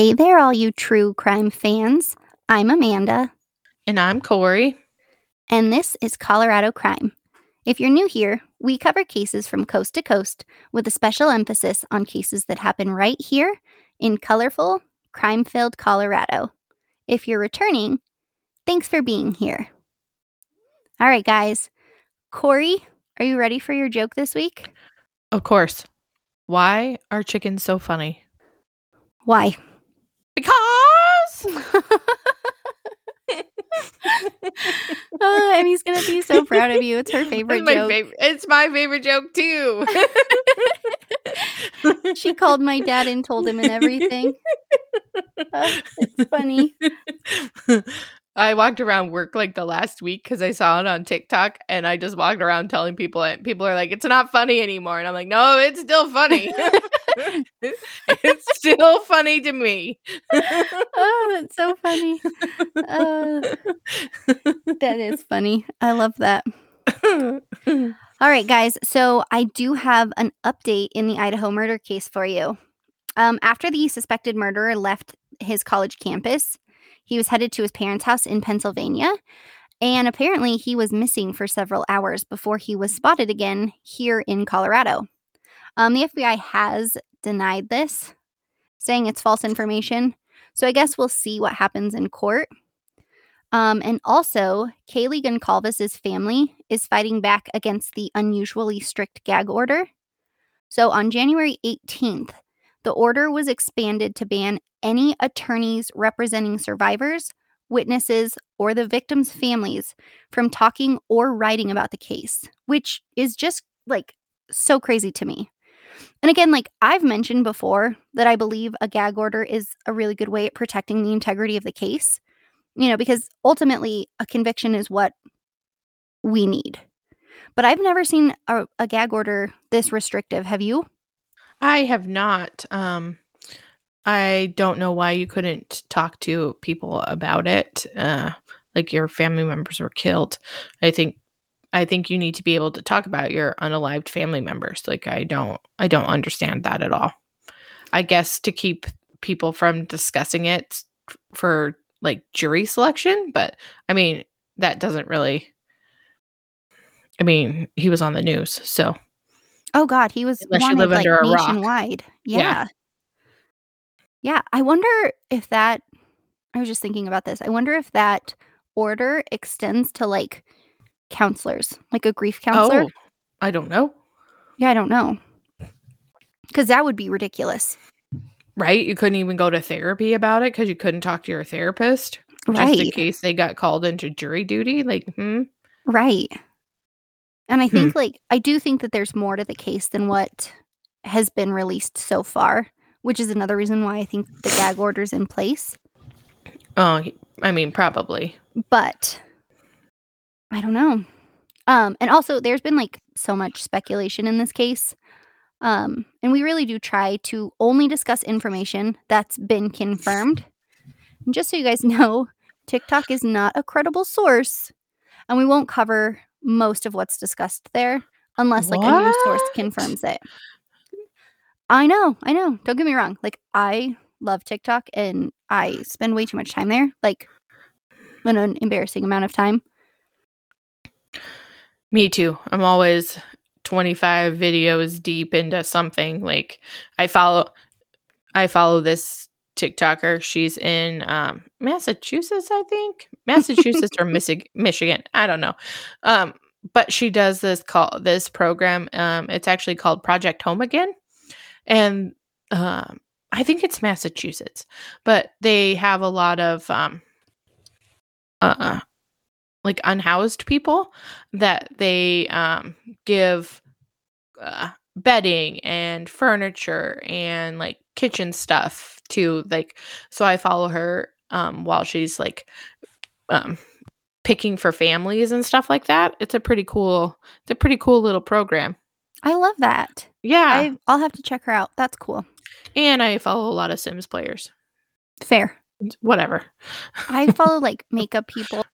Hey there, all you true crime fans. I'm Amanda, And I'm Corey. and this is Colorado Crime. If you're new here, we cover cases from coast to coast with a special emphasis on cases that happen right here in colorful, crime filled Colorado. If you're returning, thanks for being here. All right, guys. Corey, are you ready for your joke this week? Of course. Why are chickens so funny? Why? Uh, and he's gonna be so proud of you. It's her favorite it's my joke. favorite. It's my favorite joke too. She called my dad and told him and everything. Uh, it's funny. I walked around work like the last week because I saw it on TikTok, and I just walked around telling people it. People are like, "It's not funny anymore," and I'm like, "No, it's still funny. it's still funny to me." Oh, that's so funny. Uh, that is funny. I love that. All right, guys. So I do have an update in the Idaho murder case for you. Um, after the suspected murderer left his college campus, he was headed to his parents' house in Pennsylvania. And apparently, he was missing for several hours before he was spotted again here in Colorado. Um, the FBI has denied this, saying it's false information. So I guess we'll see what happens in court. Um, and also, Kaylee Goncalves' family is fighting back against the unusually strict gag order. So on January 18th, the order was expanded to ban any attorneys representing survivors, witnesses, or the victims' families from talking or writing about the case, which is just like so crazy to me. And again, like I've mentioned before, that I believe a gag order is a really good way at protecting the integrity of the case you know, because ultimately a conviction is what we need. But I've never seen a, a gag order this restrictive. Have you? I have not. Um, I don't know why you couldn't talk to people about it. Uh, like your family members were killed. I think I think you need to be able to talk about your unalived family members. Like I don't I don't understand that at all. I guess to keep people from discussing it for like jury selection, but I mean that doesn't really I mean, he was on the news, so Oh God, he was Unless you wanted live like under a rock. nationwide. Yeah. Yeah. Yeah. I wonder if that I was just thinking about this. I wonder if that order extends to like counselors, like a grief counselor. oh, I don't know. Yeah, I don't know. Cause that would be ridiculous. Right? You couldn't even go to therapy about it because you couldn't talk to your therapist just in case they got called into jury duty. Like, hmm. Right. And I think like I do think that there's more to the case than what has been released so far, which is another reason why I think the gag order's in place. Oh, I mean, probably. But I don't know. Um and also there's been like so much speculation in this case. Um and we really do try to only discuss information that's been confirmed. And just so you guys know, TikTok is not a credible source and we won't cover most of what's discussed there unless like a news source confirms it. I know, I know. Don't get me wrong. Like I love TikTok and I spend way too much time there, like an, an embarrassing amount of time. Me too. I'm always 25 videos deep into something. Like I follow I follow this TikToker. She's in um Massachusetts, I think. Massachusetts or Missi- Michigan. I don't know. Um but she does this call this program. Um it's actually called Project Home Again. And um I think it's Massachusetts. But they have a lot of um uh like unhoused people that they um give uh, bedding and furniture and like kitchen stuff too like so i follow her um while she's like um picking for families and stuff like that it's a pretty cool it's a pretty cool little program I love that. yeah I I'll have to check her out. That's cool. and i follow a lot of sims players Fair. whatever I follow like makeup people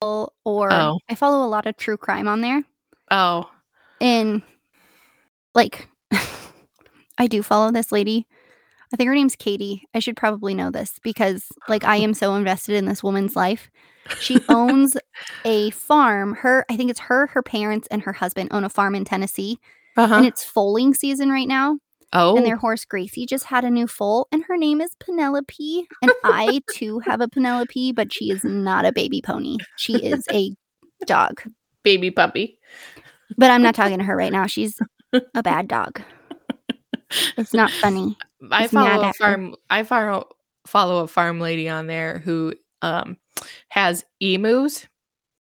or Oh. I follow a lot of true crime on there. oh And like I do follow this lady. I think her name's Katie. I should probably know this because like I am so invested in this woman's life. She owns a farm. Her I think it's her, her parents, and her husband own a farm in Tennessee. Uh-huh. And it's foaling season right now. oh, And their horse Gracie just had a new foal, and her name is Penelope. And I too have a Penelope, but she is not a baby pony. She is a dog. baby puppy. But I'm not talking to her right now. She's a bad dog. It's not funny. I It's mad follow a her. farm. I follow follow a farm lady on there who um has emus.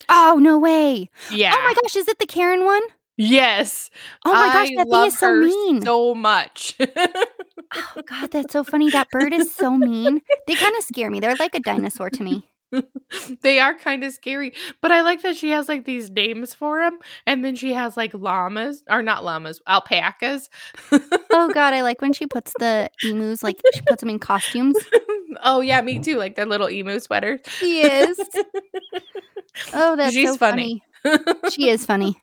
Oh no way! Yeah. Oh my gosh, is it the Karen one? Yes. Oh my gosh, I that thing is so mean. so much. oh god, that's so funny. That bird is so mean. They kind of scare me. They're like a dinosaur to me. they are kind of scary, but I like that she has like these names for them, and then she has like llamas or not llamas, alpacas. Oh god, I like when she puts the emus like she puts them in costumes. oh yeah, me too. Like their little emu sweaters. Yes. Oh, that's She's so funny. funny. She is funny.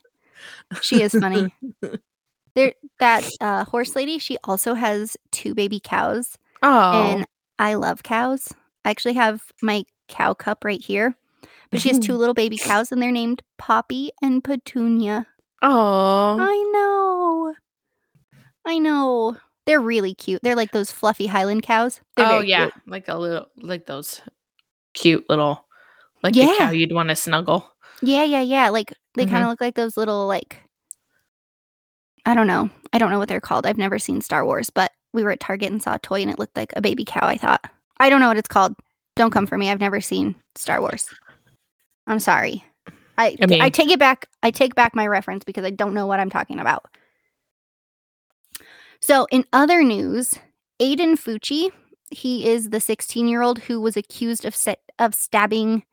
She is funny. There that uh horse lady, she also has two baby cows Oh, and I love cows. I actually have my cow cup right here. But she has two little baby cows and they're named Poppy and Petunia. oh, I know. I know. They're really cute. They're like those fluffy Highland cows. They're oh yeah, cute. like a little, like those cute little, like the Yeah. cow you'd want to snuggle. Yeah, yeah, yeah. Like they Mhm. kind of look like those little like I don't know. I don't know what they're called. I've never seen Star Wars, but we were at Target and saw a toy and it looked like a baby cow, I thought. I don't know what it's called. Don't come for me. I've never seen Star Wars. I'm sorry. I I mean- I take it back. I take back my reference because I don't know what I'm talking about. So, in other news, Aiden Fucci, he is the 16-year-old who was accused of set, of stabbing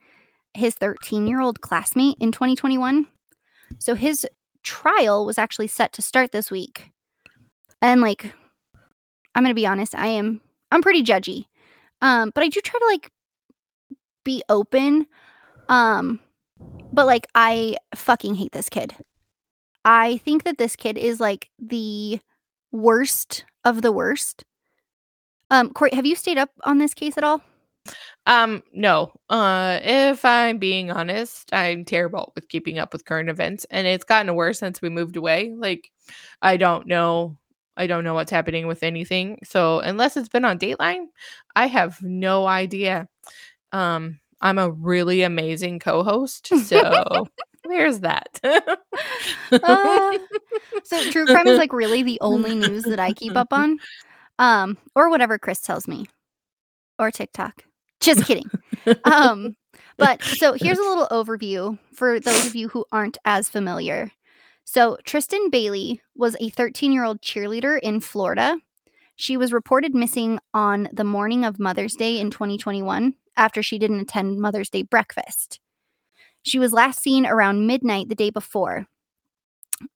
his 13-year-old classmate in 2021. So his trial was actually set to start this week. And like I'm going to be honest, I am I'm pretty judgy. Um but I do try to like be open. Um but like I fucking hate this kid. I think that this kid is like the worst of the worst. Um Corey, have you stayed up on this case at all? Um, no. Uh, if I'm being honest, I'm terrible with keeping up with current events, and it's gotten worse since we moved away. Like, I don't know. I don't know what's happening with anything. So unless it's been on Dateline, I have no idea. Um, I'm a really amazing co-host, so there's that. Uh, so true crime is like really the only news that I keep up on. Um, or whatever Chris tells me. Or TikTok. Just kidding. Um, but so here's a little overview for those of you who aren't as familiar. So Tristyn Bailey was a 13 year old cheerleader in Florida. She was reported missing on the morning of Mother's Day in 2021 after she didn't attend Mother's Day breakfast. She was last seen around midnight the day before.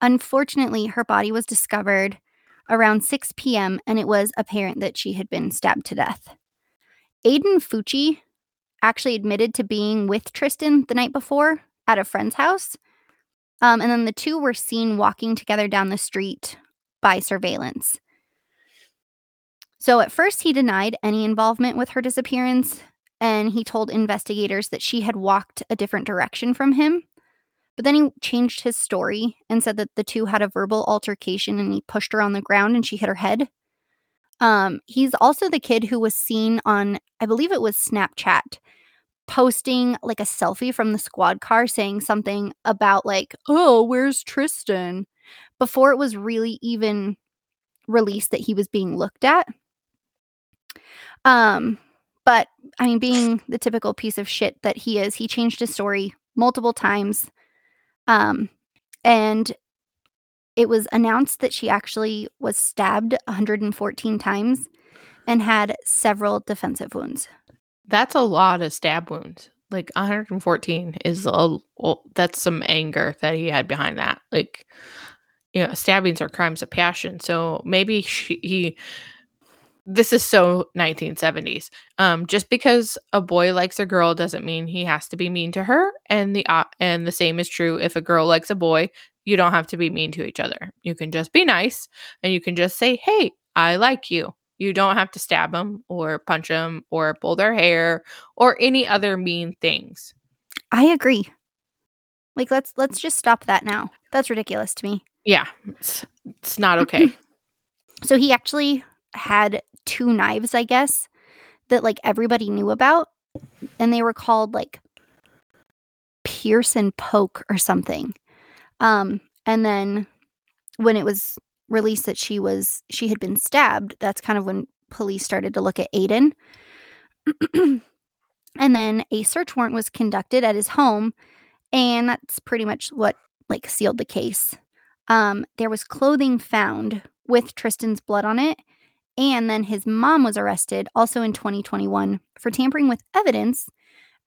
Unfortunately, her body was discovered around 6 p.m., and it was apparent that she had been stabbed to death. Aiden Fucci actually admitted to being with Tristyn the night before at a friend's house. Um, and then the two were seen walking together down the street by surveillance. So at first, he denied any involvement with her disappearance, and he told investigators that she had walked a different direction from him. But then he changed his story and said that the two had a verbal altercation and he pushed her on the ground and she hit her head. Um, he's also the kid who was seen on, I believe it was Snapchat, posting like a selfie from the squad car saying something about, like, oh, where's Tristyn? Before it was really even released that he was being looked at. Um, but I mean, being the typical piece of shit that he is, he changed his story multiple times. Um, and it was announced that she actually was stabbed 114 times and had several defensive wounds. That's a lot of stab wounds. Like 114 is a that's some anger that he had behind that. Like, you know, stabbings are crimes of passion. So maybe she, he. This is so 1970s. Um, just because a boy likes a girl doesn't mean he has to be mean to her, and the uh, and the same is true if a girl likes a boy. You don't have to be mean to each other. You can just be nice, and you can just say, "Hey, I like you." You don't have to stab them or punch them or pull their hair or any other mean things. I agree. Like let's let's just stop that now. That's ridiculous to me. Yeah, it's, it's not okay. So he actually had two knives, I guess, that like everybody knew about and they were called like Pierce and Poke or something. Um and then when it was released that she was she had been stabbed, that's kind of when police started to look at Aiden. and then a search warrant was conducted at his home and that's pretty much what like sealed the case. Um there was clothing found with Tristyn's blood on it and then his mom was arrested also in 2021 for tampering with evidence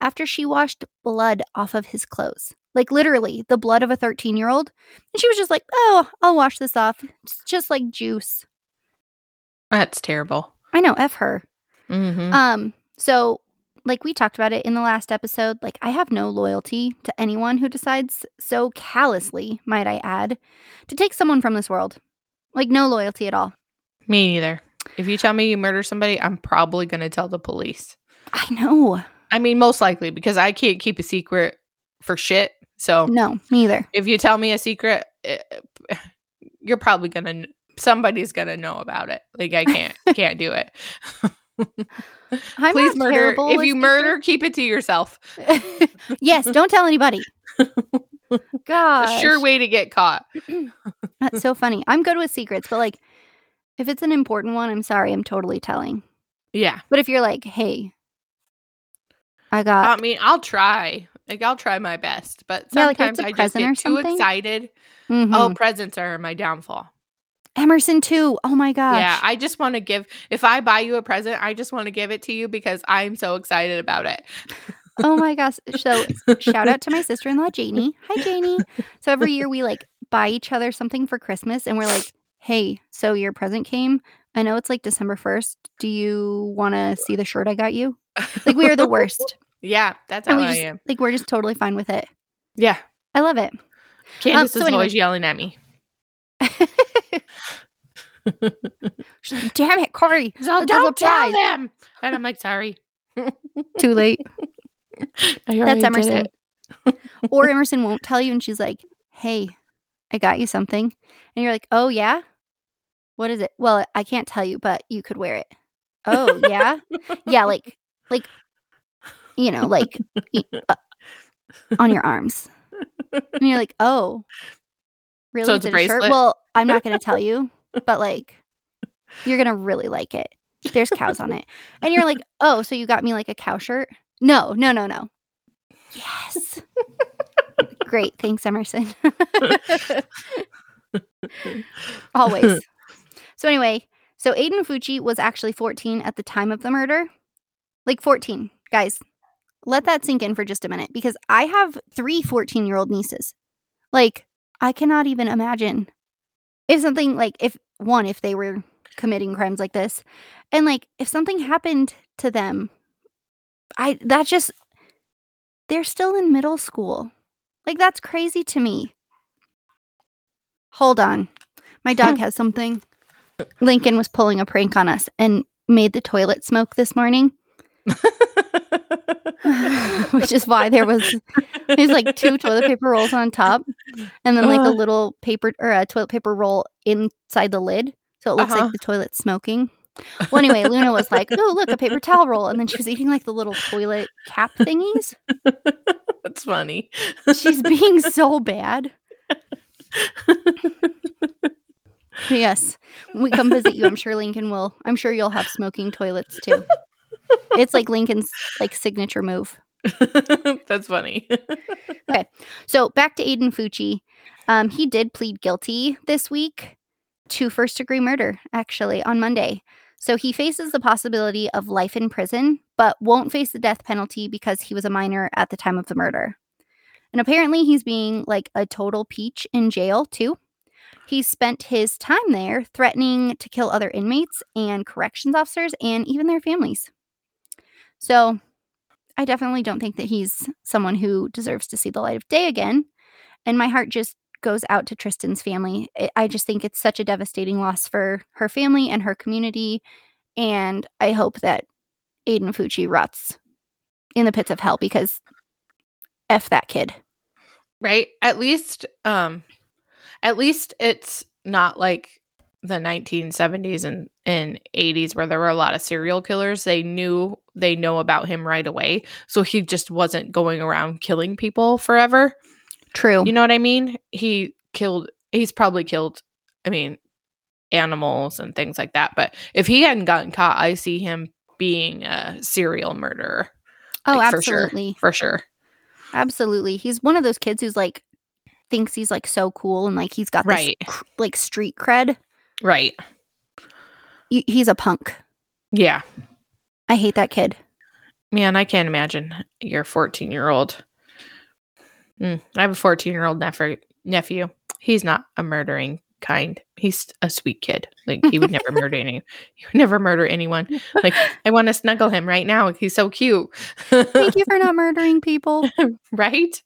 after she washed blood off of his clothes. Like literally the blood of a 13 year old. And she was just like, oh, I'll wash this off. It's just like juice. That's terrible. I know, F her. hmm Um, so like we talked about it in the last episode, like I have no loyalty to anyone who decides so callously, might I add, to take someone from this world. Like no loyalty at all. Me neither. If you tell me you murder somebody, I'm probably going to tell the police. I know. I mean, most likely because I can't keep a secret for shit. So No, neither. if you tell me a secret, eh, you're probably gonna somebody's gonna know about it. Like I can't can't do it. I'm Please murder. terrible If you murder, keep it to yourself. yes, don't tell anybody. Gosh. sure way to get caught. That's so funny. I'm good with secrets, but like if it's an important one, I'm sorry, I'm totally telling. Yeah. But if you're like, hey, I got. I mean, I'll try. Like I'll try my best, but Yeah, like sometimes it's a I just get too excited. Mhm. Oh, presents are my downfall. Emerson too. Oh my gosh. Yeah, I just want to give. If I buy you a present, I just want to give it to you because I'm so excited about it. oh my gosh. So shout out to my sister-in-law Janie. Hi Janie. So every year we like buy each other something for Christmas and we're like, "Hey, so your present came. I know it's like December 1st. Do you want to see the shirt I got you?" Like we are the worst. Yeah, that's how we I just am. like we're just totally fine with it. Yeah, I love it. Um, Candace so is anyway. always yelling at me. She's like, Damn it, Corey. So don't tell them. And I'm like, sorry. Too late. That's Emerson. or Emerson won't tell you and she's like, "Hey, I got you something." And you're like, "Oh, yeah? What is it?" "Well, I can't tell you, but you could wear it." "Oh, yeah?" "Yeah, like like you know, like uh, on your arms." And you're like, "Oh. Really? So it's a it shirt?" bracelet? "Well, I'm not going to tell you, but like you're going to really like it. There's cows on it." And you're like, "Oh, so you got me like a cow shirt?" "No, no, no, no." Yes. Great. Thanks, Emerson. Always. So, anyway, so Aiden Fucci was actually 14 at the time of the murder. Like 14. Guys, let that sink in for just a minute because I have three 14 year old nieces. Like, I cannot even imagine if something like, if one, if they were committing crimes like this, and like if something happened to them, I, that just, they're still in middle school. Like, that's crazy to me. Hold on. My dog has something. Lincoln was pulling a prank on us and made the toilet smoke this morning, which is why there was there's like two toilet paper rolls on top and then like a little paper or a toilet paper roll inside the lid. So it looks Uh-huh. like the toilet smoking. Well, anyway, Luna was like, "Oh, look, a paper towel roll," and then she was eating like the little toilet cap thingies. That's funny. She's being so bad. yes, when we come visit you, I'm sure Lincoln will. I'm sure you'll have smoking toilets too. It's like Lincoln's like signature move. That's funny. Okay. So back to Aiden Fucci. Um, he did plead guilty this week to first degree murder, actually, on Monday. So he faces the possibility of life in prison, but won't face the death penalty because he was a minor at the time of the murder. And apparently he's being like a total peach in jail too. He spent his time there threatening to kill other inmates and corrections officers and even their families. So I definitely don't think that he's someone who deserves to see the light of day again. And my heart just goes out to Tristyn's family. I- just think it's such a devastating loss for her family and her community. and I hope that Aiden Fucci rots in the pits of hell because f that kid. Right? At least um at least it's not like the 1970s and, and 80s where there were a lot of serial killers. They knew they know about him right away. So he just wasn't going around killing people forever. True. you know what i mean? He killed he's probably killed i mean animals and things like that. But if he hadn't gotten caught i see him being a serial murderer. Oh, like, absolutely. for sure. for sure. Absolutely. He's one of those kids who's like thinks he's like so cool and like he's got this cr- like street cred. right Y- He's a punk. yeah I hate that kid. Man, I can't imagine your 14 year old. Mm, I have a 14 year old. Nephew. He's not a murdering kind. He's a sweet kid. Like he would never murder any. He would never murder anyone. Like I want to snuggle him right now. He's so cute. Thank you for not murdering people. right?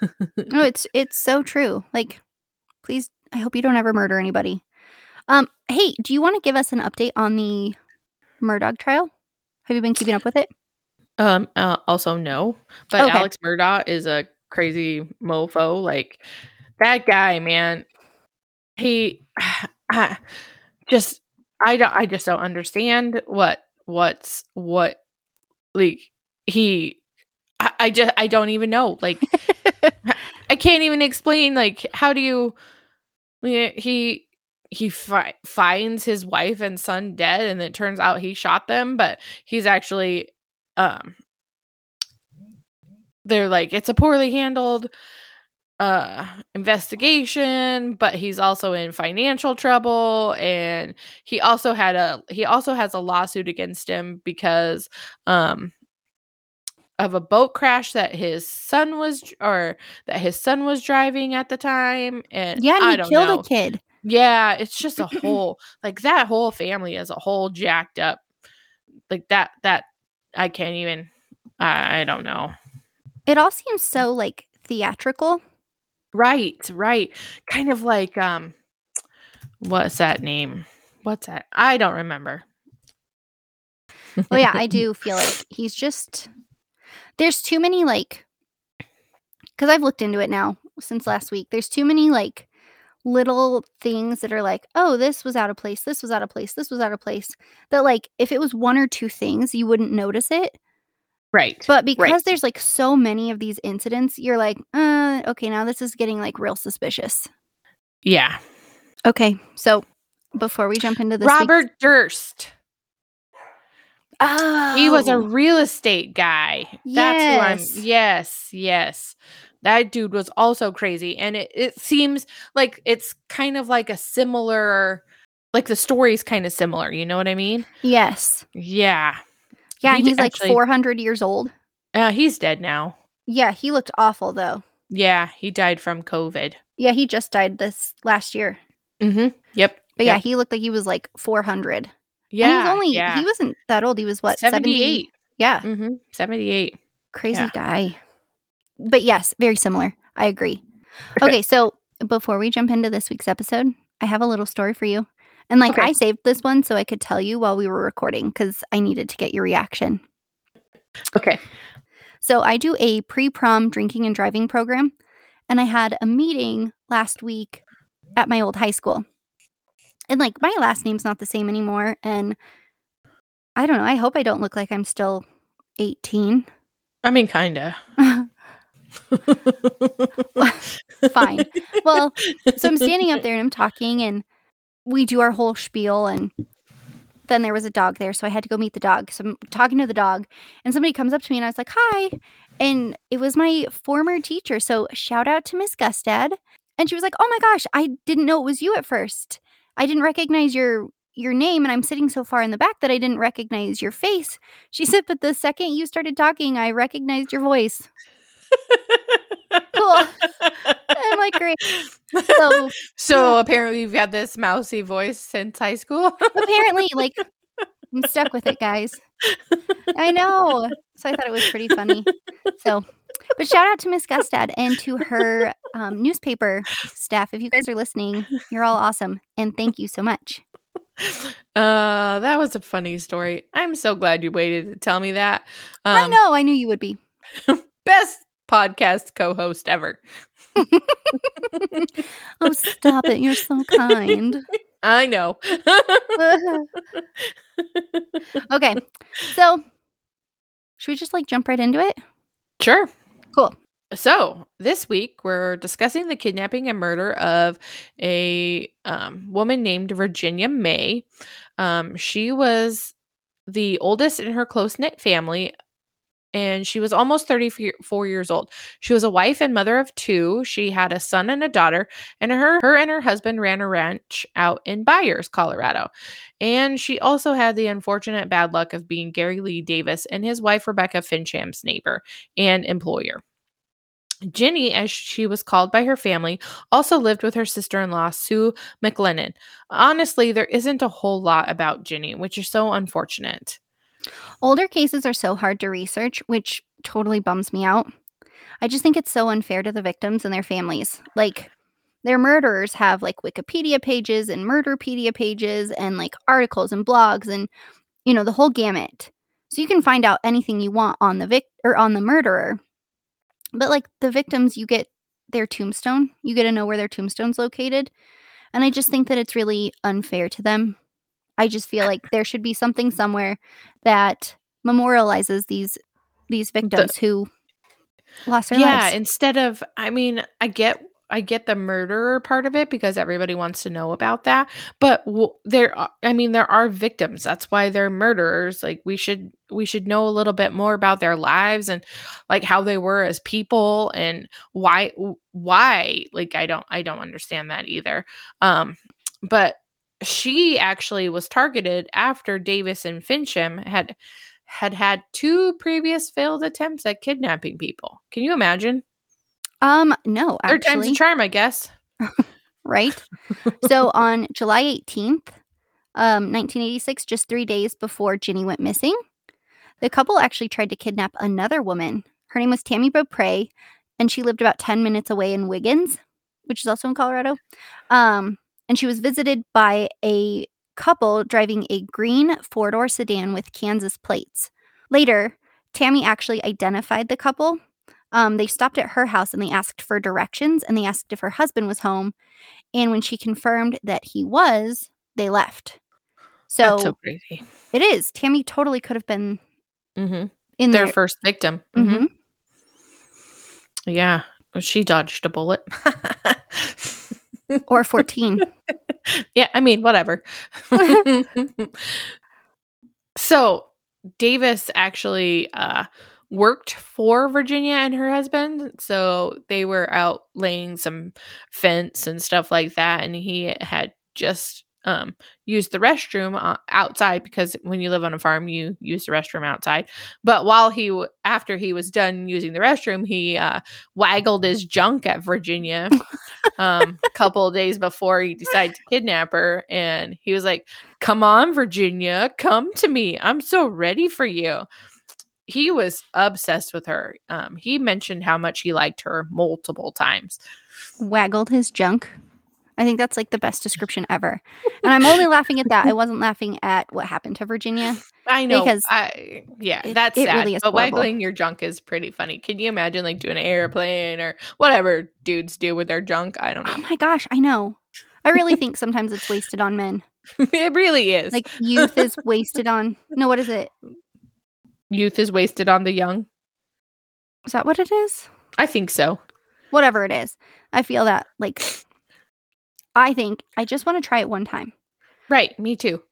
No, it's it's so true. Like, please, I hope you don't ever murder anybody. Um, hey, do you want to give us an update on the Murdaugh trial? Have you been keeping up with it? Um. Uh, also, no. But Okay. Alex Murdaugh is a crazy mofo. Like that guy, man. He I just I don't. I just don't understand what what's what. Like he. I, I just I don't even know. Like I can't even explain. Like how do you? He he fi- finds his wife and son dead, and it turns out he shot them, but he's actually um they're like it's a poorly handled uh investigation but he's also in financial trouble and he also had a he also has a lawsuit against him because um of a boat crash that his son was or that his son was driving at the time and yeah, and he killed know. a kid. Yeah, it's just a whole like that whole family as a whole jacked up. Like that that I can't even I, I don't know. It all seems so like theatrical. Right, right. Kind of like um what's that name? What's that? I don't remember. Well, yeah, I do feel like he's just there's too many like because I've looked into it now since last week. There's too many like little things that are like, oh, this was out of place, this was out of place, this was out of place. That like if it was one or two things, you wouldn't notice it. Right. But because Right. there's like so many of these incidents, you're like, uh, okay, now this is getting like real suspicious. yeah. Okay, so before we jump into this, week's- Robert Durst. oh, He was a real estate guy. That's who I'm Yes. yes, yes. That dude was also crazy. And it, it seems like it's kind of like a similar like the story's kind of similar, you know what I mean? yes, Yeah. Yeah, He and d- he's like 400 years old. Uh, he's dead now. Yeah, he looked awful though. Yeah, he died from COVID. Yeah, he just died this last year. Mm-hmm. Yep. But yeah, Yep. he looked like he was like 400. Yeah. and he was only yeah. he wasn't that old. He was what 70? 78. Yeah, Mm-hmm. 78. crazy Yeah. guy. But yes, very similar. I agree. Okay, so before we jump into this week's episode, I have a little story for you. And like Okay. I saved this one so I could tell you while we were recording because I needed to get your reaction. Okay. So I do a pre-prom drinking and driving program, and I had a meeting last week at my old high school. And like my last name's not the same anymore, and I don't know. I hope I don't look like I'm still 18. I mean, kinda. Fine. Well, so I'm standing up there and I'm talking, and we do our whole spiel, and then there was a dog there, so I had to go meet the dog. So I'm talking to the dog, and somebody comes up to me, and I was like, "Hi," and it was my former teacher. So shout out to Miss Gustad, and she was like, "Oh my gosh, I didn't know it was you at first. I didn't recognize your." your name and I'm sitting so far in the back that I didn't recognize your face. She said, but the second you started talking, I recognized your voice. Cool. Like, great. So so apparently you've had this mousy voice since high school. apparently, like, I'm stuck with it, guys. I know. So I thought it was pretty funny. So, but shout out to Miss Gustad and to her um, newspaper staff. If you guys are listening, you're all awesome. And thank you so much. Uh, that was a funny story. I'm so glad you waited to tell me that. I Um, know. I knew you would be. best podcast co-host ever. Oh, stop it. You're so kind. I know. okay. So, should we just like jump right into it? sure. Cool. So, this week we're discussing the kidnapping and murder of a um, woman named Virginia May. Um, she was the oldest in her close knit family, and she was almost 34 years old. She was a wife and mother of two. She had a son and a daughter, and her, her and her husband ran a ranch out in Byers, Colorado. And she also had the unfortunate bad luck of being Gary Lee Davis and his wife, Rebecca Fincham's neighbor and employer. Jenny, as she was called by her family, also lived with her sister in law, Sue McLennan. Honestly, there isn't a whole lot about Jenny, which is so unfortunate. Older cases are so hard to research, which totally bums me out. I just think it's so unfair to the victims and their families. Like, their murderers have like Wikipedia pages and Murderpedia pages and like articles and blogs and, you know, the whole gamut. So you can find out anything you want on the vic or on the murderer. But like the victims, you get their tombstone. You get to know where their tombstone's located. And I just think that it's really unfair to them. I just feel like there should be something somewhere that memorializes these these victims who lost their yeah, lives. Yeah, instead of I mean, I get I get the murderer part of it because everybody wants to know about that, but w- there are, I mean there are victims. That's why they're murderers. Like we should we should know a little bit more about their lives and like how they were as people and why why like I don't I don't understand that either. Um but she actually was targeted after Davis and Fincham had had had two previous failed attempts at kidnapping people. Can you imagine? Um, no, Third time's actually, a charm, I guess. right? so on July 18th, um, 1986, just three days before Ginny went missing, the couple actually tried to kidnap another woman. Her name was Tammy Beaupre, and she lived about 10 minutes away in Wiggins, which is also in Colorado. Um, and she was visited by a couple driving a green four door sedan with Kansas plates. Later, Tammy actually identified the couple. Um, they stopped at her house and they asked for directions and they asked if her husband was home. And when she confirmed that he was, they left. So, That's so crazy. it is. Tammy totally could have been hmm in Their first victim. Mhm. Mhm. Yeah. She dodged a bullet. Or 14. yeah, I mean, whatever. so Davis actually uh, worked for Virginia and her husband. So they were out laying some fence and stuff like that. And he had just um, use the restroom uh, outside because when you live on a farm, you use the restroom outside. But while he, w- after he was done using the restroom, he uh, waggled his junk at Virginia um, a couple of days before he decided to kidnap her. And he was like, Come on, Virginia, come to me. I'm so ready for you. He was obsessed with her. Um, he mentioned how much he liked her multiple times. Waggled his junk. I think that's like the best description ever. And I'm only laughing at that. I wasn't laughing at what happened to Virginia. I know. Because I yeah, it- that's it sad. really is but horrible. waggling your junk is pretty funny. Can you imagine like doing an airplane or whatever dudes do with their junk? I don't oh know. Oh my gosh, I know. I really think sometimes it's wasted on men. it really is. Like youth is wasted on. No, what is it? youth is wasted on the young. Is that what it is? I think so. Whatever it is. I feel that like I think I just want to try it one time. Right, me too.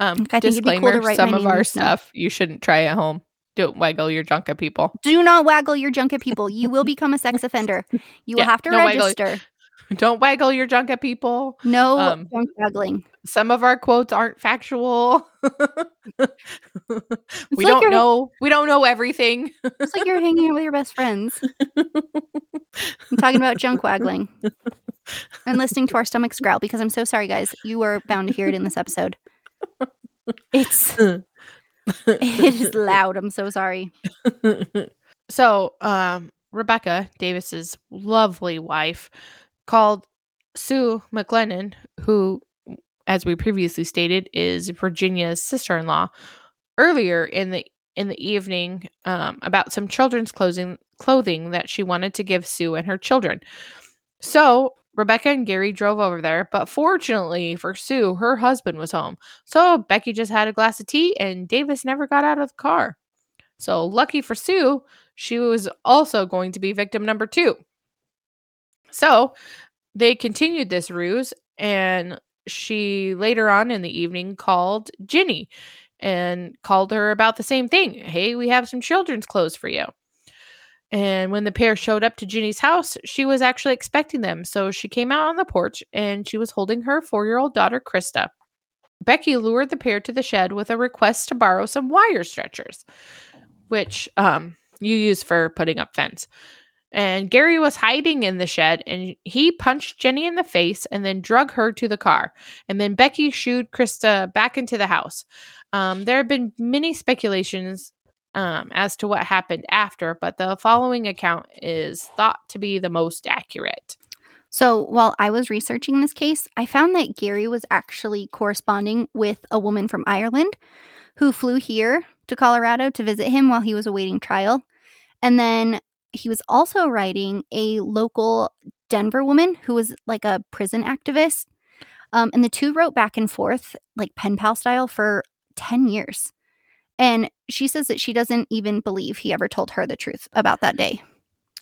Um, I be cool to disclaimer: some of our stuff you shouldn't try at home. Don't waggle your junk at people. Do not waggle your junk at people. You will become a sex offender. You will Yeah, have to no waggle- register. Don't waggle your junk at people. No Um, junk waggling. Some of our quotes aren't factual. we like don't know. We don't know everything. It's like you're hanging out with your best friends. I'm talking about junk waggling and listening to our stomachs growl because I'm so sorry, guys. You are bound to hear it in this episode. It's it is loud. I'm so sorry. so, um, Rebecca Davis's lovely wife called Sue McLennan, who as we previously stated, is Virginia's sister-in-law. Earlier in the in the evening, um, about some children's clothing clothing that she wanted to give Sue and her children. So Rebecca and Gary drove over there, but fortunately for Sue, her husband was home. So Becky just had a glass of tea and Davis never got out of the car. So lucky for Sue, she was also going to be victim number two. So they continued this ruse, and she later on in the evening called Ginny and called her about the same thing. Hey, we have some children's clothes for you. And when the pair showed up to Ginny's house, she was actually expecting them. So she came out on the porch and she was holding her four year old daughter, Krista. Becky lured the pair to the shed with a request to borrow some wire stretchers, which um, you use for putting up fence. And Gary was hiding in the shed and he punched Jenny in the face and then drug her to the car. And then Becky shooed Krista back into the house. Um, there have been many speculations um, as to what happened after, but the following account is thought to be the most accurate. So while I was researching this case, I found that Gary was actually corresponding with a woman from Ireland who flew here to Colorado to visit him while he was awaiting trial. And then he was also writing a local Denver woman who was like a prison activist. Um, and the two wrote back and forth, like pen pal style, for 10 years. And she says that she doesn't even believe he ever told her the truth about that day.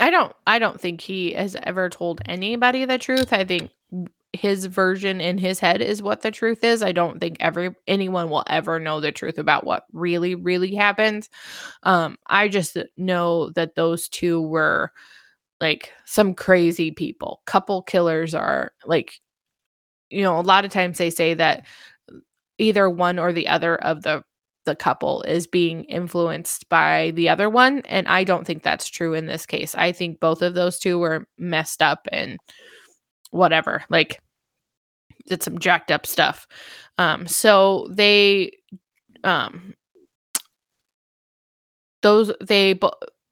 I don't I don't think he has ever told anybody the truth. I think his version in his head is what the truth is. I don't think every anyone will ever know the truth about what really really happened. Um I just know that those two were like some crazy people. Couple killers are like you know, a lot of times they say that either one or the other of the the couple is being influenced by the other one and I don't think that's true in this case. I think both of those two were messed up and whatever. Like did some jacked up stuff. Um, so they, um, those they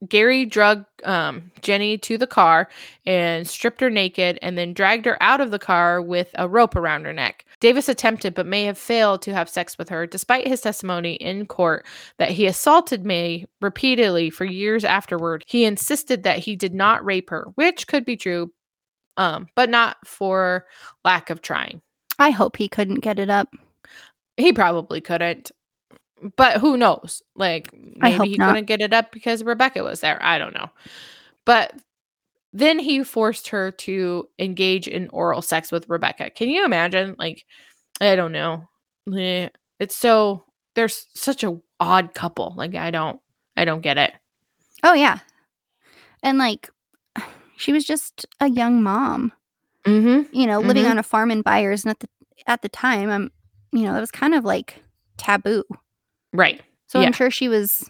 Gary drug um, Jenny to the car and stripped her naked and then dragged her out of the car with a rope around her neck. Davis attempted but may have failed to have sex with her despite his testimony in court that he assaulted May repeatedly for years afterward. He insisted that he did not rape her, which could be true, um, but not for lack of trying. I hope he couldn't get it up. He probably couldn't. But who knows? Like maybe he not. couldn't get it up because Rebecca was there. I don't know. But then he forced her to engage in oral sex with Rebecca. Can you imagine? Like, I don't know. It's so there's such a odd couple. Like I don't I don't get it. Oh yeah. And like she was just a young mom. Mm-hmm. You know, living mm-hmm. on a farm in Byers, and at the at the time, I'm, you know, that was kind of like taboo. Right. So yeah. I'm sure she was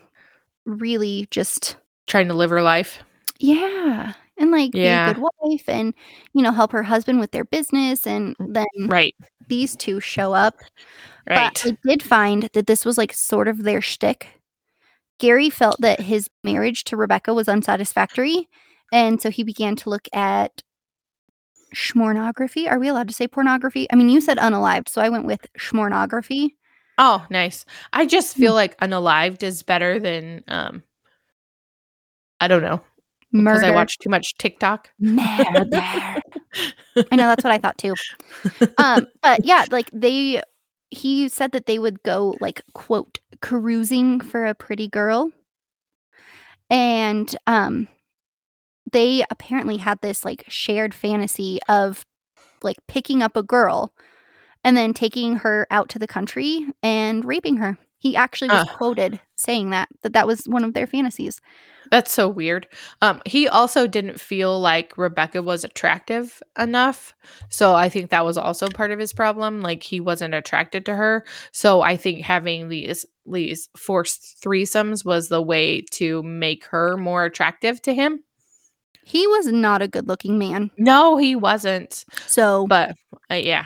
really just trying to live her life. Yeah. And like yeah. be a good wife and, you know, help her husband with their business. And then right. these two show up. Right. But I did find that this was like sort of their shtick. Gary felt that his marriage to Rebecca was unsatisfactory. And so he began to look at schmornography. Are we allowed to say pornography? I mean, you said unalived, so I went with schmornography. Oh, nice. I just feel mm. like unalived is better than um I don't know. Because I watch too much TikTok. Murder. I know that's what I thought too. Um, but yeah, like they he said that they would go like quote cruising for a pretty girl. And um they apparently had this like shared fantasy of like picking up a girl and then taking her out to the country and raping her. He actually was uh, quoted saying that that that was one of their fantasies. That's so weird. Um he also didn't feel like Rebecca was attractive enough. So I think that was also part of his problem like he wasn't attracted to her. So I think having these these forced threesomes was the way to make her more attractive to him. He was not a good looking man. No, he wasn't. So, but uh, yeah,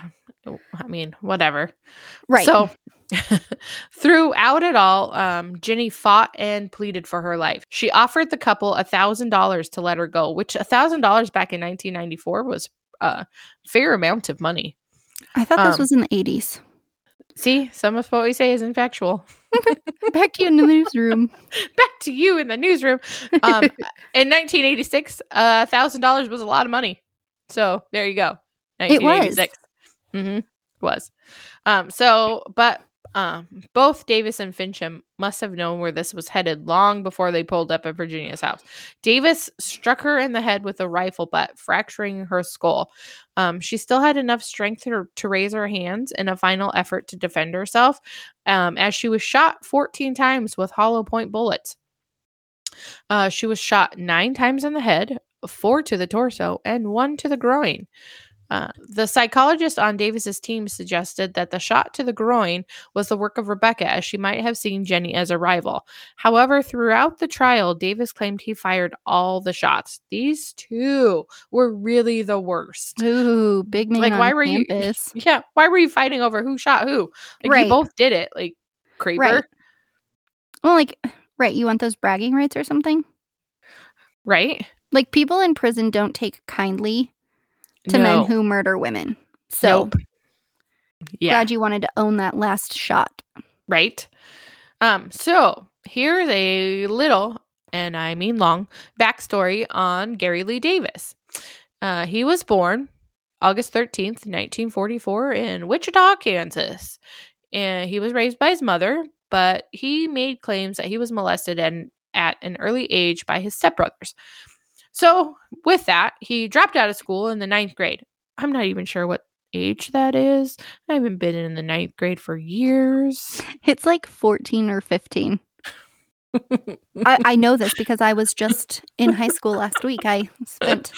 I mean, whatever. Right. So, throughout it all, um, Jenny fought and pleaded for her life. She offered the couple a thousand dollars to let her go, which a thousand dollars back in 1994 was a fair amount of money. I thought this Um, was in the 80s. See, some of what we say is factual. Back to you in the newsroom. Back to you in the newsroom. Um, in 1986, a thousand dollars was a lot of money. So there you go. It was. 1986. Mm-hmm. Was. Um, so, but um, both Davis and Fincham must have known where this was headed long before they pulled up at Virginia's house. Davis struck her in the head with a rifle butt, fracturing her skull. Um, she still had enough strength to, to raise her hands in a final effort to defend herself, um, as she was shot 14 times with hollow point bullets. Uh, she was shot nine times in the head, four to the torso, and one to the groin. Uh, the psychologist on Davis's team suggested that the shot to the groin was the work of Rebecca, as she might have seen Jenny as a rival. However, throughout the trial, Davis claimed he fired all the shots. These two were really the worst. Ooh, big man Like, why were you- Yeah, why were you fighting over who shot who? Like, Right. you both did it. Like, creeper. Right. Well, like, right, you want those bragging rights or something? right? Like, people in prison don't take kindly to No. men who murder women. So, Nope. Yeah. glad you wanted to own that last shot. right? Um, so here's a little, and I mean long, backstory on Gary Lee Davis. Uh, he was born August 13th, 1944, in Wichita, Kansas. And he was raised by his mother, but he made claims that he was molested and at an early age by his stepbrothers. So, with that, he dropped out of school in the ninth grade. I'm not even sure what age that is. I haven't been in the ninth grade for years. It's like 14 or 15. I, I know this because I was just in high school last week. I spent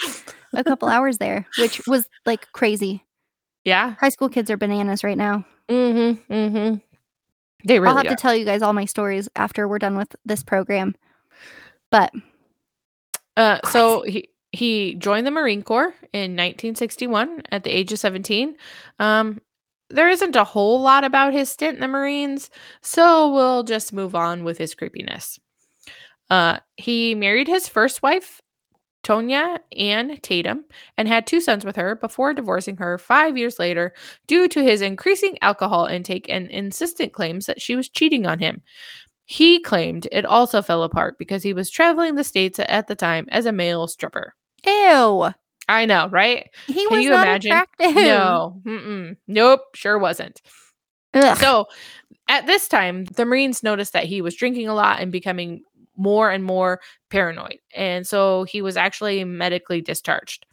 a couple hours there, which was like crazy. yeah. High school kids are bananas right now. Mm-hmm. Mm-hmm. They really I'll have are. to tell you guys all my stories after we're done with this program. But uh, so he he joined the Marine Corps in 1961 at the age of 17. Um, there isn't a whole lot about his stint in the Marines, so we'll just move on with his creepiness. Uh, he married his first wife, Tonya Ann Tatum, and had two sons with her before divorcing her five years later due to his increasing alcohol intake and insistent claims that she was cheating on him. He claimed it also fell apart because he was traveling the states at the time as a male stripper. ew, I know, right? he Can was you not imagine? attractive. No, mm-mm. nope, sure wasn't. Ugh. So at this time, the Marines noticed that he was drinking a lot and becoming more and more paranoid. And so he was actually medically discharged.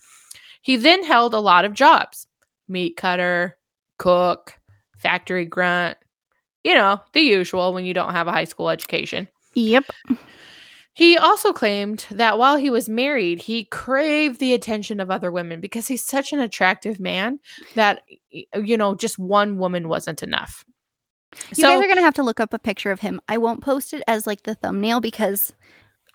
He then held a lot of jobs meat cutter, cook, factory grunt, you know, the usual when you don't have a high school education. Yep. He also claimed that while he was married, he craved the attention of other women because he's such an attractive man that, you know, just one woman wasn't enough. You guys are gonna have to look up a picture of him. I won't post it as like the thumbnail because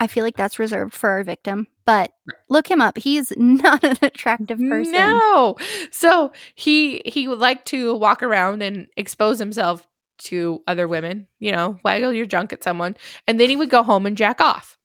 I feel like that's reserved for our victim. But look him up. He's not an attractive person. No. So he he would like to walk around and expose himself to other women, you know, waggle your junk at someone, and then he would go home and jack off.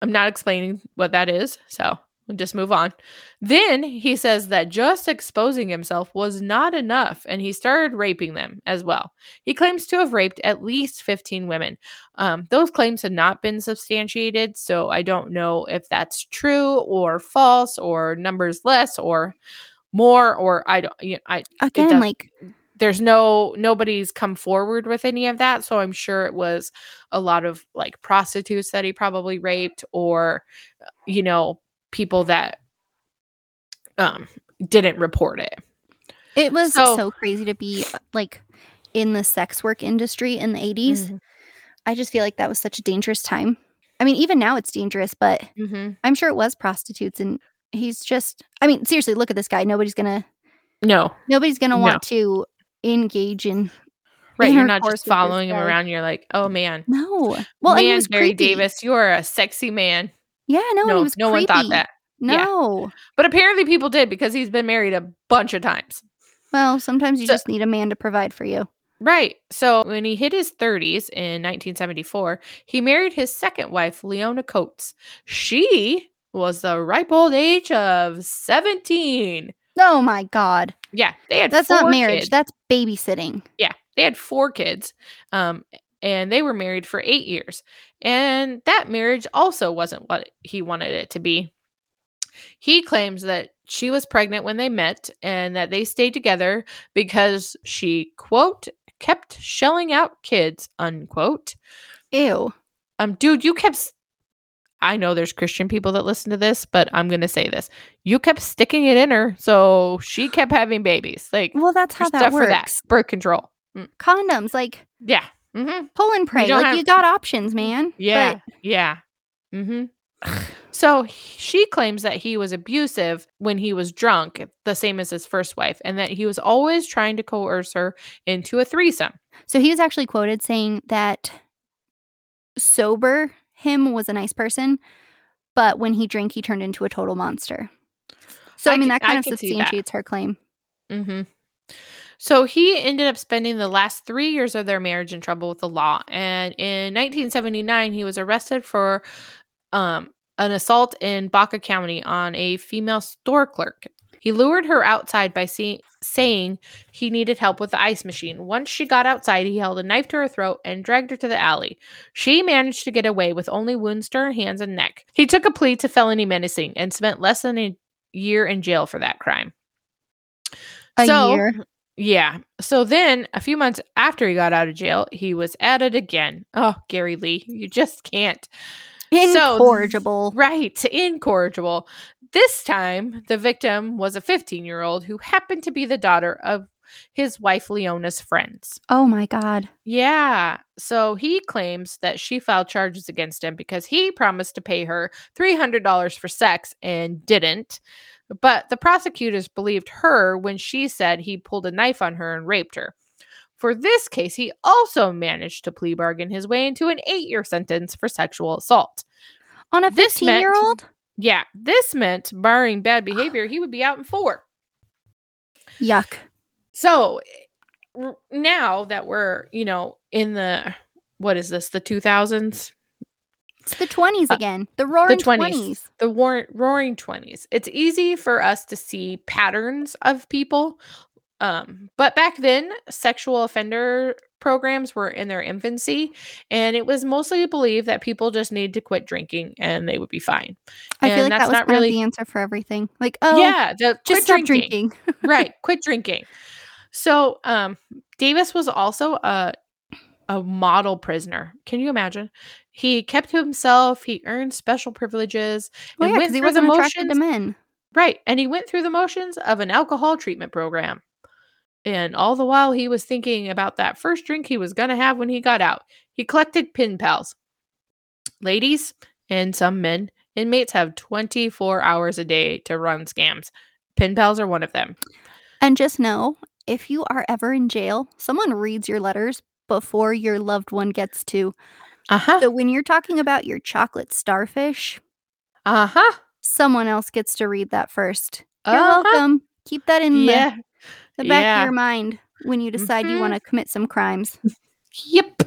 I'm not explaining what that is, so we'll just move on. Then he says that just exposing himself was not enough, and he started raping them as well. He claims to have raped at least 15 women. Um, those claims have not been substantiated, so I don't know if that's true or false or numbers less or more or I don't. You know, I Again, like there's no nobody's come forward with any of that, so I'm sure it was a lot of like prostitutes that he probably raped or you know people that um didn't report it. it was So- so, crazy to be uh, like in the sex work industry in the 80s. Mhm. I just feel like that was such a dangerous time. I mean, even now it's dangerous, but Mhm. I'm sure it was prostitutes and he's just I mean, seriously, look at this guy. Nobody's gonna No, nobody's gonna No. want to engage in right? You're not just following him guy. around. You're like, oh man, No. Well, man, was Gary creepy. Davis, you are a sexy man. Yeah, no, no, he was no one thought that, Yeah. No. but apparently people did because he's been married a bunch of times. Well, sometimes you So- just need a man to provide for you. Right. So when he hit his 30s in 1974, he married his second wife, Leona Coates. She was the ripe old age of 17. Oh my god. Yeah, they had That's not marriage. kids. That's babysitting. Yeah, they had four kids. Um, and they were married for eight years. And that marriage also wasn't what he wanted it to be. He claims that she was pregnant when they met and that they stayed together because she, quote, kept shelling out kids, unquote. Ew. Um, dude, you kept. I know there's Christian people that listen to this, but I'm gonna say this. You kept sticking it in her, so she kept having babies. Like Well, that's how that for that. works. Birth control. Condoms, like Yeah. Mm-hmm. pull and pray. don't Like have- you got options, man. Yeah. But Yeah. Mm-hmm. So she claims that he was abusive when he was drunk, the same as his first wife, and that he was always trying to coerce her into a threesome. So he was actually quoted saying that sober him was a nice person, but when he drank, he turned into a total monster. So I, I mean, that kind I of substantiates her claim. Mm-hmm. So he ended up spending the last three years of their marriage in trouble with the law. And in 1979, he was arrested for um, an assault in Baca County on a female store clerk. He lured her outside by see- saying he needed help with the ice machine. Once she got outside, he held a knife to her throat and dragged her to the alley. She managed to get away with only wounds to her hands and neck. He took a plea to felony menacing and spent less than a year in jail for that crime. A So- year. Yeah. So then, a few months after he got out of jail, he was at it again. Oh, Gary Lee, you just can't. So- Incorrigible. Right. Incorrigible. This time, the victim was a 15 year old who happened to be the daughter of his wife Leona's friends. oh my god. Yeah. So he claims that she filed charges against him because he promised to pay her $300 for sex and didn't. But the prosecutors believed her when she said he pulled a knife on her and raped her. For this case, he also managed to plea bargain his way into an eight year sentence for sexual assault. On a 15 year old? Yeah, this meant, barring bad behavior, he would be out in four. Yuck. So r- now that we're, you know, in the, what is this, the 2000s? It's the 20s Uh, again. The roaring 20s. 20s. the war- roaring 20s it's easy for us to see patterns of people um, but back then sexual offender programs were in their infancy and it was mostly believed that people just need to quit drinking and they would be fine I feel like that's that was not really the answer for everything. Like, oh, yeah the just quit stop drinking, drinking. right quit drinking so um davis was also a a model prisoner can you imagine he kept to himself he earned special privileges Well, and yeah, went because he through wasn't attracted to men. Right. And he went through the motions of an alcohol treatment program. And all the while he was thinking about that first drink he was going to have when he got out. He collected pin pals. Ladies and some men, inmates have 24 hours a day to run scams. Pin pals are one of them. And just know if you are ever in jail, someone reads your letters before your loved one gets to. Uh huh. So when you're talking about your chocolate starfish, Uh huh. someone else gets to read that first. You're Uh-huh. welcome. Keep that in Yeah. The back yeah. of your mind when you decide you Mhm. want to commit some crimes. Yep.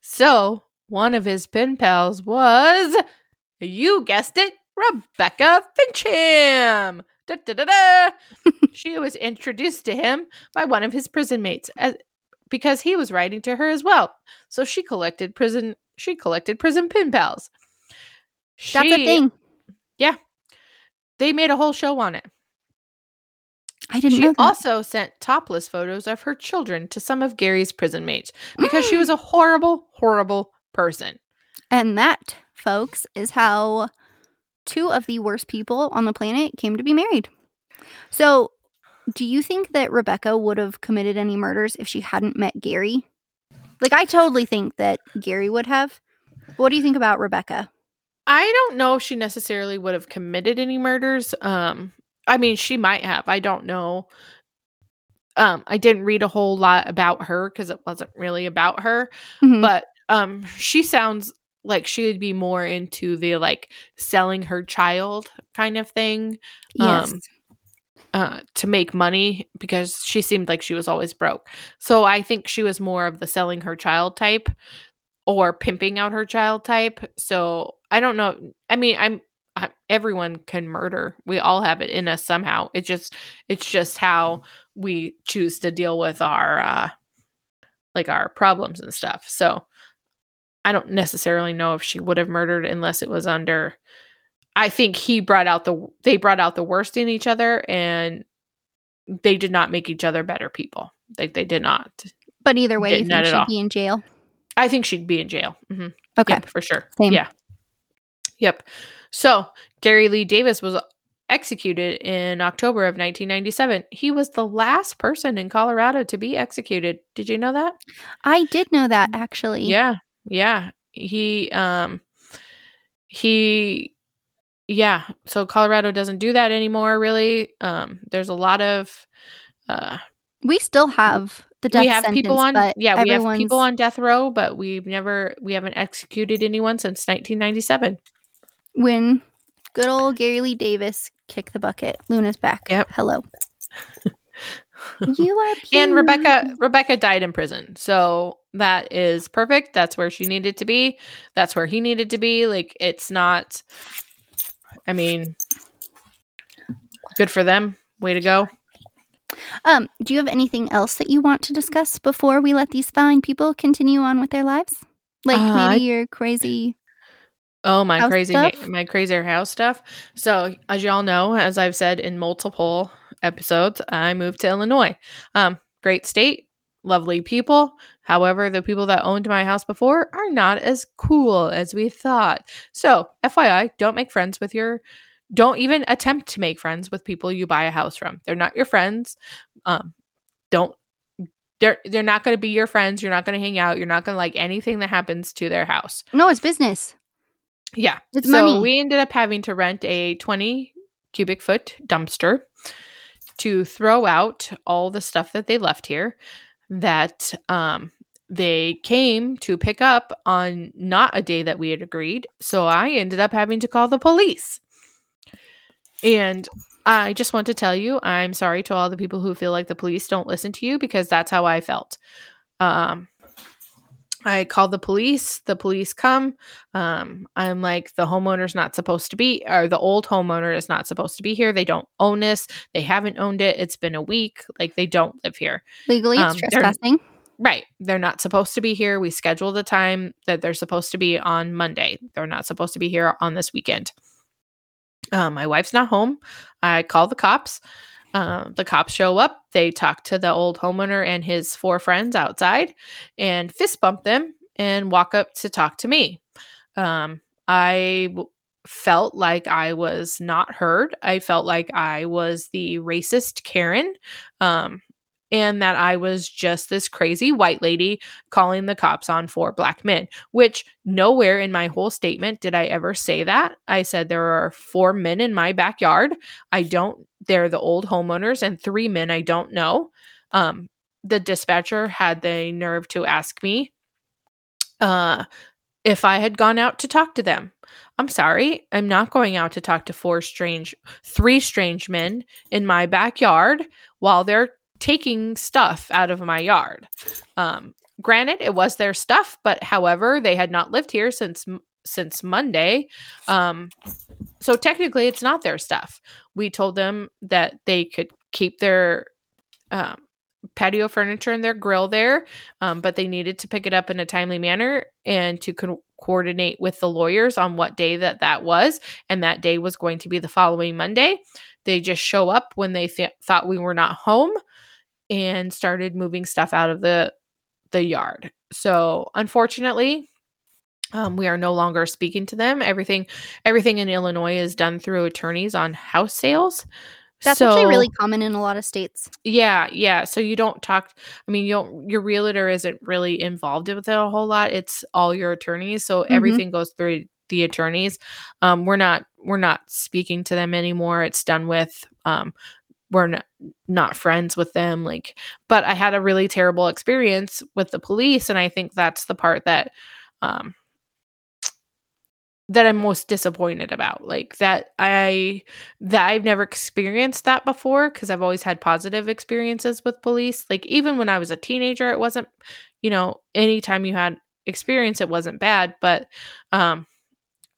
so one of his pen pals was, you guessed it, Rebecca Fincham. Da, da, da, da. she was introduced to him by one of his prison mates as, because he was writing to her as well. So she collected prison. She collected prison pen pals. That's a She- thing. They made a whole show on it. I didn't She also sent topless photos of her children to some of Gary's prison mates because she was a horrible, horrible person. And that, folks, is how two of the worst people on the planet came to be married. So, do you think that Rebecca would have committed any murders if she hadn't met Gary? Like, I totally think that Gary would have. What do you think about Rebecca? I don't know if she necessarily would have committed any murders. Um, I mean, she might have. I don't know. Um, I didn't read a whole lot about her because it wasn't really about her. Mhm. But um, she sounds like she would be more into the like selling her child kind of thing. yes. um, uh, to make money because she seemed like she was always broke. So I think she was more of the selling her child type or pimping out her child type. So I don't know. I mean, I'm everyone can murder. We all have it in us somehow. It just it's just how we choose to deal with our uh like our problems and stuff. So I don't necessarily know if she would have murdered unless it was under I think he brought out the they brought out the worst in each other and they did not make each other better people. Like they did not. But either way, you think she'd all. be in jail? I think she'd be in jail. hmm Okay. Yep, for sure. Same. Yeah. Yep. So Gary Lee Davis was executed in October of 1997. He was the last person in Colorado to be executed. Did you know that? I did know that actually. Yeah. Yeah. He um he yeah, so Colorado doesn't do that anymore really. Um there's a lot of uh We still have the death we have sentence, people on yeah, we have people on death row, but we've never we haven't executed anyone since 1997. When good old Gary Lee Davis kicked the bucket. Luna's back. Yep. Hello. you are and Rebecca. Rebecca died in prison. So that is perfect. That's where she needed to be. That's where he needed to be. Like it's not I mean good for them. Way to go. Um, do you have anything else that you want to discuss before we let these fine people continue on with their lives? Like Uh, maybe your crazy Oh, my House crazy na- stuff? my crazier house stuff. So, as y'all know, as I've said in multiple episodes, I moved to Illinois. Um, great state, lovely people. However, the people that owned my house before are not as cool as we thought. So, FYI, don't make friends with your don't even attempt to make friends with people you buy a house from. They're not your friends. Um, don't they're they're not going to be your friends. You're not going to hang out. You're not going to like anything that happens to their house. No, it's business. Yeah. It's so money. we ended up having to rent a 20 cubic foot dumpster to throw out all the stuff that they left here that um they came to pick up on not a day that we had agreed. So I ended up having to call the police. And I just want to tell you, I'm sorry to all the people who feel like the police don't listen to you because that's how I felt. Um I call the police, the police come, um, I'm like, the homeowner's not supposed to be, or the old homeowner is not supposed to be here. They don't own this. They haven't owned it. It's been a week. Like they don't live here. Legally, it's Um, they're- trespassing. Right. They're not supposed to be here. We scheduled the time that they're supposed to be on Monday. They're not supposed to be here on this weekend. Um, my wife's not home. I call the cops. Uh, the cops show up. They talk to the old homeowner and his four friends outside and fist bump them and walk up to talk to me. Um, I w- felt like I was not heard. I felt like I was the racist Karen. Um, and that I was just this crazy white lady calling the cops on four black men, which nowhere in my whole statement did I ever say that. I said there are four men in my backyard. I don't, they're the old homeowners, and three men I don't know. Um, the dispatcher had the nerve to ask me uh, if I had gone out to talk to them. I'm sorry, I'm not going out to talk to four strange, three strange men in my backyard while they're taking stuff out of my yard. Um, granted, it was their stuff, but however, they had not lived here since since Monday. Um, so technically, it's not their stuff. We told them that they could keep their um, patio furniture and their grill there, um, but they needed to pick it up in a timely manner and to co- coordinate with the lawyers on what day that that was, and that day was going to be the following Monday. They just show up when they th- thought we were not home and started moving stuff out of the the yard. So unfortunately, um, we are no longer speaking to them. Everything everything in Illinois is done through attorneys on house sales. That's so, actually really common in a lot of states. yeah, yeah. So you don't talk. I mean, you don't. Your realtor isn't really involved with it a whole lot. It's all your attorneys. So everything goes through the attorneys. Um, we're not. We're not speaking to them anymore. It's done with. Um, we're not not friends with them. Like, but I had a really terrible experience with the police, and I think that's the part that. Um, that I'm most disappointed about. Like that I that I've never experienced that before because I've always had positive experiences with police. Like even when I was a teenager, it wasn't, you know, anytime you had experience, it wasn't bad. But um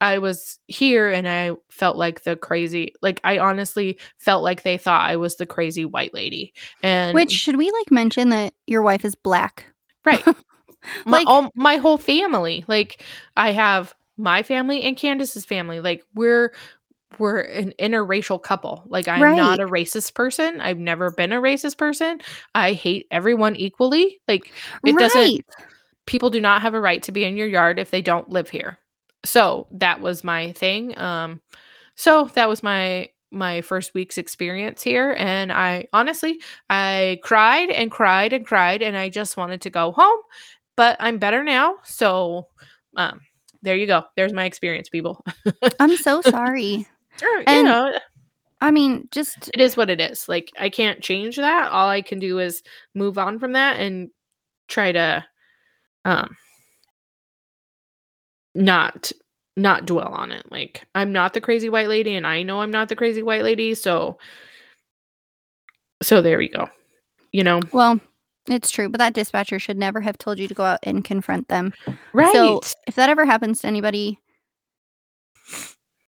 I was here and I felt like the crazy like I honestly felt like they thought I was the crazy white lady. And Which should we like mention that your wife is black? right. my Like- all, my whole family. Like I have my family and Candace's family. Like we're we're an interracial couple. Like I'm not a racist person. I've never been a racist person. I hate everyone equally. Like it doesn't people do not have a right to be in your yard if they don't live here. So that was my thing. Um so that was my my first week's experience here and I honestly I cried and cried and cried and I just wanted to go home, but I'm better now. So um there you go. There's my experience, people. I'm so sorry. Sure, you know, I mean, just it is what it is. Like I can't change that. All I can do is move on from that and try to um not not dwell on it. Like I'm not the crazy white lady and I know I'm not the crazy white lady, so so there we go. You know. well, it's true, but that dispatcher should never have told you to go out and confront them. Right. So if that ever happens to anybody,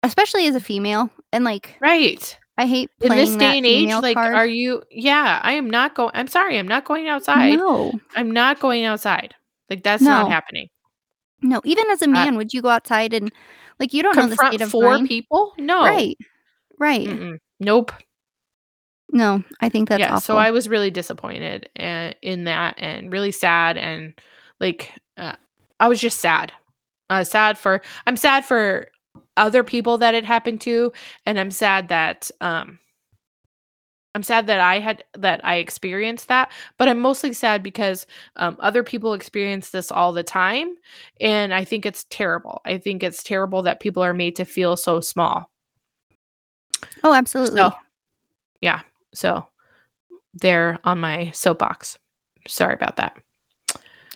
especially as a female, and like right. I hate In this day and age, like card. are you yeah, I am not going I'm sorry, I'm not going outside. No, I'm not going outside. Like that's not happening. No. Even as a man, would you go outside and like you don't know the state of four mind? people? No. Right, right. Mm-mm. Nope. No, I think that's yeah. awful. So I was really disappointed uh, in that and really sad and like uh, I was just sad. Uh, sad for I'm sad for other people that it happened to, and I'm sad that um I'm sad that I had that I experienced that, but I'm mostly sad because um, other people experience this all the time, and I think it's terrible. I think it's terrible that people are made to feel so small. oh, absolutely. So, yeah. So, they're on my soapbox. Sorry about that.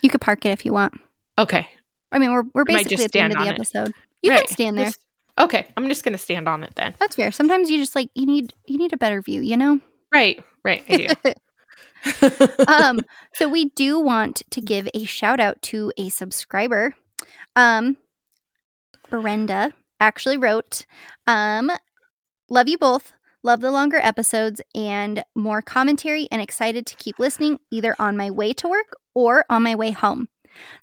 You could park it if you want. Okay. I mean, we're we're basically just at the end of the on it. episode. You Right. can stand there. Just- okay. I'm just gonna stand on it then. That's fair. Sometimes you just like you need you need a better view, you know? Right. Right. I do. um so we do want to give a shout out to a subscriber um brenda actually wrote um love you both love the longer episodes and more commentary and excited to keep listening either on my way to work or on my way home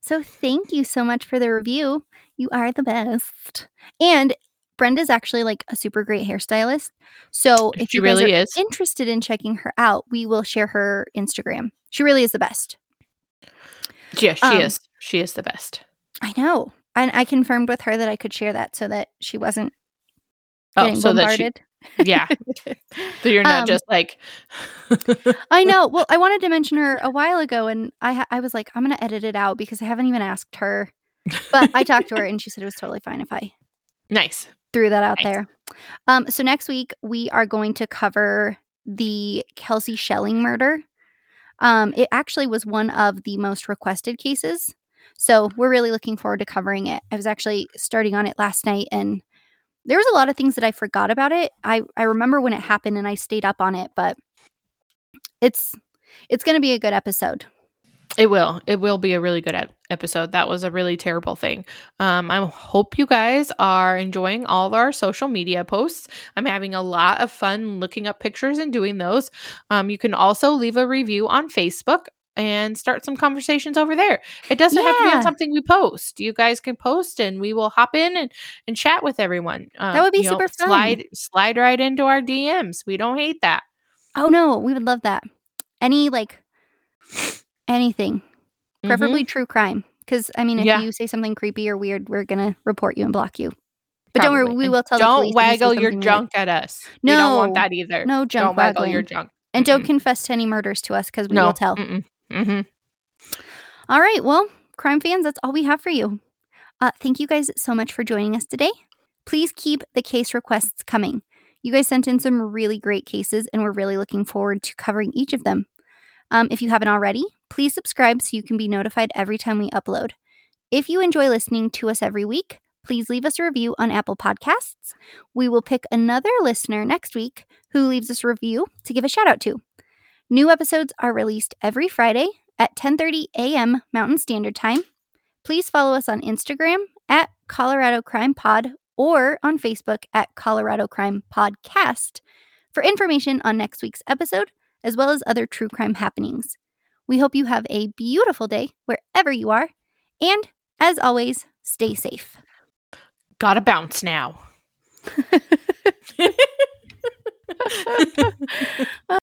so thank you so much for the review you are the best and brenda's actually like a super great hairstylist so if She you guys really are is. interested in checking her out we will share her instagram she really is the best yeah, she Um, is. She is the best. I know. And I confirmed with her that I could share that so that she wasn't Oh, so that she, bombarded. yeah. So you're not Um, just like, I know. Well, I wanted to mention her a while ago, and I I was like, I'm gonna edit it out because I haven't even asked her. But I talked to her, and she said it was totally fine if I nice. threw that out Nice. there. Um, so next week we are going to cover the Kelsie Schelling murder. Um, it actually was one of the most requested cases, so we're really looking forward to covering it. I was actually starting on it last night, and there was a lot of things that I forgot about it. I I remember when it happened, and I stayed up on it, but it's it's going to be a good episode. It will. It will be a really good ep- episode. That was a really terrible thing. Um, I hope you guys are enjoying all of our social media posts. I'm having a lot of fun looking up pictures and doing those. Um, you can also leave a review on Facebook and start some conversations over there. It doesn't have to be on something we post. You guys can post and we will hop in and, and chat with everyone. Um, would be you know, super fun. Slide slide right into our DMs. We don't hate that. Oh no, we would love that. Any like anything. Preferably true crime because i mean if Yeah. you say something creepy or weird we're gonna report you and block you but don't worry we will tell the Don't police if you say waggle your something weird. junk at us. we don't want No. that either. no junk don't waggle your junk. and don't confess to any murders to us because we no. will tell Mm-mm. Mhm. all right well crime fans that's all we have for you uh, thank you guys so much for joining us today please keep the case requests coming you guys sent in some really great cases and we're really looking forward to covering each of them um, if you haven't already please subscribe so you can be notified every time we upload if you enjoy listening to us every week please leave us a review on apple podcasts we will pick another listener next week who leaves us a review to give a shout out to new episodes are released every friday at 10:30 a.m. Mountain Standard Time. Please follow us on Instagram at Colorado Crime Pod or on Facebook at Colorado Crime Podcast for information on next week's episode, as well as other true crime happenings. We hope you have a beautiful day wherever you are. And as always, stay safe. Gotta bounce now.